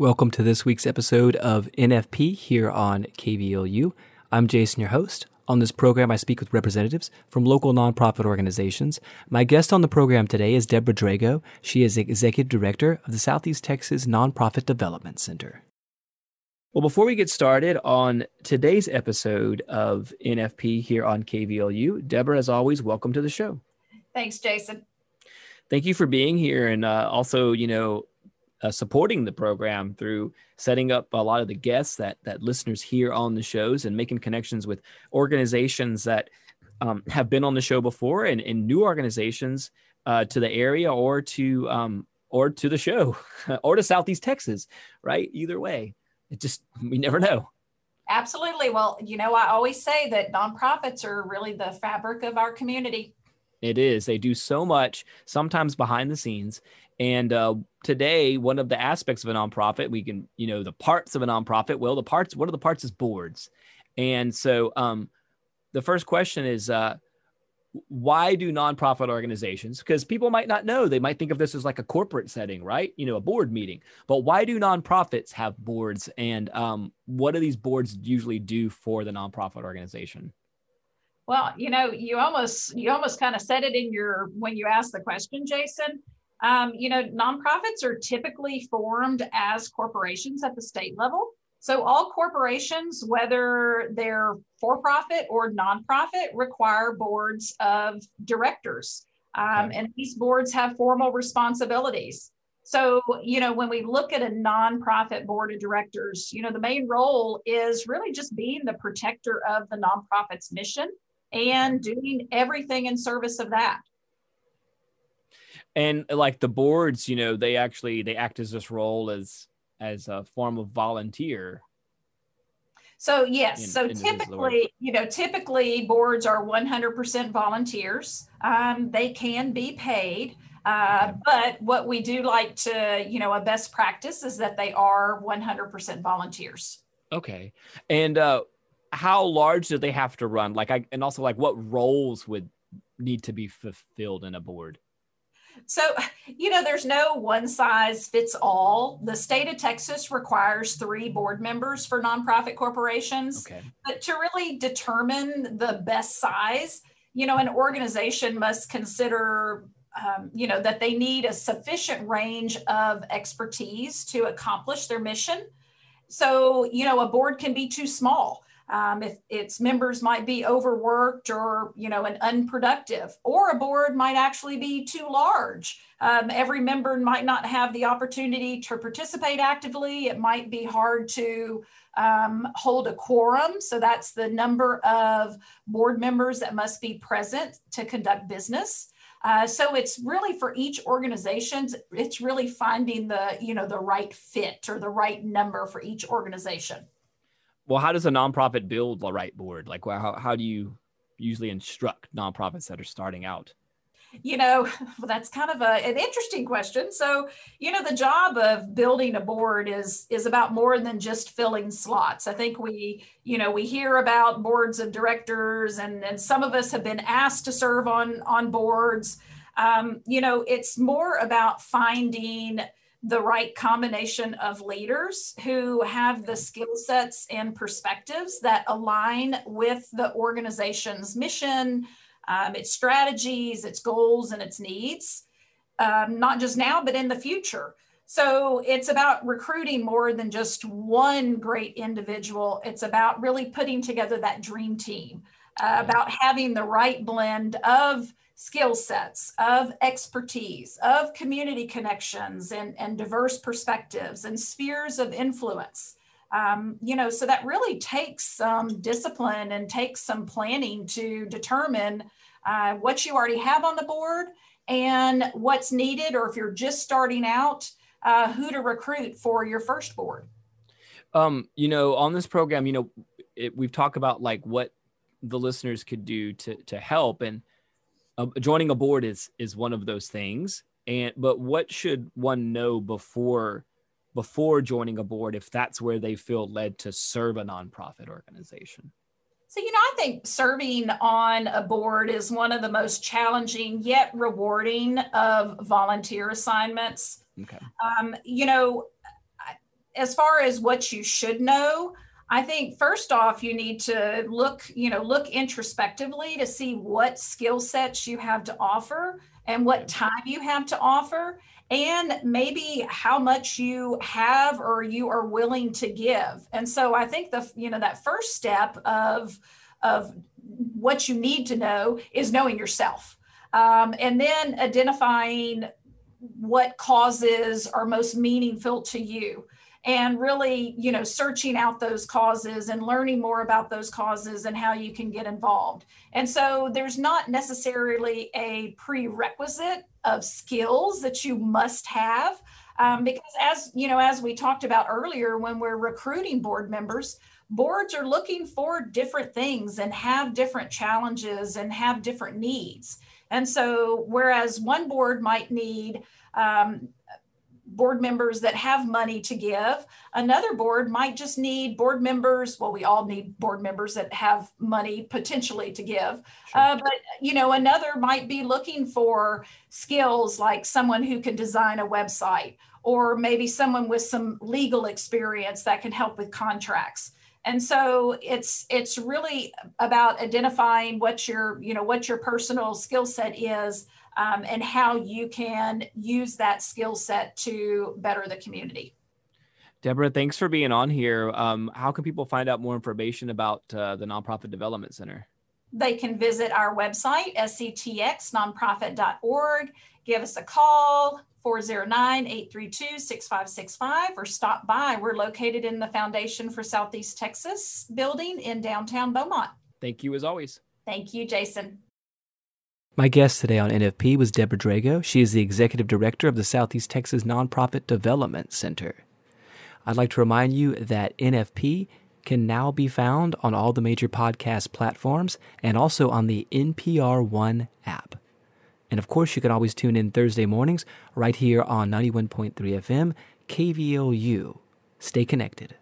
Welcome to this week's episode of NFP here on KVLU. I'm Jason, your host. On this program, I speak with representatives from local nonprofit organizations. My guest on the program today is Deborah Drago. She is Executive Director of the Southeast Texas Nonprofit Development Center. Well, before we get started on today's episode of NFP here on KVLU, Deborah, as always, welcome to the show. Thanks, Jason. Thank you for being here and uh, also, you know, uh, supporting the program through setting up a lot of the guests that that listeners hear on the shows and making connections with organizations that um, have been on the show before and, and new organizations uh, to the area or to um, or to the show or to Southeast Texas, right? Either way, it just we never know. Absolutely. Well, you know, I always say that nonprofits are really the fabric of our community. It is. They do so much, sometimes behind the scenes. And uh, today, one of the aspects of a nonprofit, we can, you know, the parts of a nonprofit. Well, the parts, one of the parts is boards. And so, um, the first question is, uh, why do nonprofit organizations? Because people might not know, they might think of this as like a corporate setting, right? You know, a board meeting. But why do nonprofits have boards, and um, what do these boards usually do for the nonprofit organization? Well, you know, you almost you almost kind of said it in your when you asked the question, Jason. Um, you know, nonprofits are typically formed as corporations at the state level. So all corporations, whether they're for profit or nonprofit, require boards of directors. Um, okay. And these boards have formal responsibilities. So, you know, when we look at a nonprofit board of directors, you know, the main role is really just being the protector of the nonprofit's mission and doing everything in service of that. And like the boards you know they actually they act as this role as as a form of volunteer. So yes. In, so typically you know typically boards are 100% volunteers. Um, they can be paid uh, but what we do like to you know a best practice is that they are 100% volunteers. Okay. And uh how large do they have to run like i and also like what roles would need to be fulfilled in a board so, you know, there's no one size fits all. The state of Texas requires three board members for nonprofit corporations. Okay. But to really determine the best size, you know, an organization must consider, um, you know, that they need a sufficient range of expertise to accomplish their mission. So, you know, a board can be too small um, if its members might be overworked or you know and unproductive or a board might actually be too large. Um, every member might not have the opportunity to participate actively. It might be hard to um, hold a quorum. So that's the number of board members that must be present to conduct business. Uh, so it's really for each organization it's really finding the you know the right fit or the right number for each organization well, how does a nonprofit build the right board? Like, how, how do you usually instruct nonprofits that are starting out? You know, well, that's kind of a, an interesting question. So, you know, the job of building a board is is about more than just filling slots. I think we, you know, we hear about boards of directors, and and some of us have been asked to serve on on boards. Um, you know, it's more about finding the right combination of leaders who have the skill sets and perspectives that align with the organization's mission, um, its strategies, its goals, and its needs, um, not just now, but in the future. So it's about recruiting more than just one great individual. It's about really putting together that dream team, uh, about having the right blend of skill sets, of expertise, of community connections and, and diverse perspectives and spheres of influence. Um, you know, so that really takes some discipline and takes some planning to determine uh, what you already have on the board and what's needed, or if you're just starting out, uh, who to recruit for your first board. Um, you know, on this program, you know, it, we've talked about like what the listeners could do to to help, and uh, joining a board is is one of those things. And but what should one know before before joining a board if that's where they feel led to serve a nonprofit organization? So you know i think serving on a board is one of the most challenging yet rewarding of volunteer assignments. Okay. Um, you know as far as what you should know, I think first off, you need to look, you know, look introspectively to see what skill sets you have to offer and what time you have to offer and maybe how much you have or you are willing to give. And so I think the, you know, that first step of, of what you need to know is knowing yourself. Um, and then identifying what causes are most meaningful to you and really you know searching out those causes and learning more about those causes and how you can get involved. And so there's not necessarily a prerequisite of skills that you must have um, because as you know as we talked about earlier when we're recruiting board members boards are looking for different things and have different challenges and have different needs. And so whereas one board might need um, board members that have money to give. Another board might just need board members. Well, we all need board members that have money potentially to give. Sure. Uh, but you know, another might be looking for skills like someone who can design a website, or maybe someone with some legal experience that can help with contracts. And so it's it's really about identifying what your you know what your personal skill set is um, and how you can use that skill set to better the community. Deborah, thanks for being on here. Um, how can people find out more information about uh, the Nonprofit Development Center? They can visit our website, sctxnonprofit.org, give us a call, 409 832 6565, or stop by. We're located in the Foundation for Southeast Texas building in downtown Beaumont. Thank you as always. Thank you, Jason. My guest today on NFP was Deborah Drago. She is the executive director of the Southeast Texas Nonprofit Development Center. I'd like to remind you that NFP can now be found on all the major podcast platforms and also on the NPR One app. And of course, you can always tune in Thursday mornings right here on 91.3 FM, KVLU. Stay connected.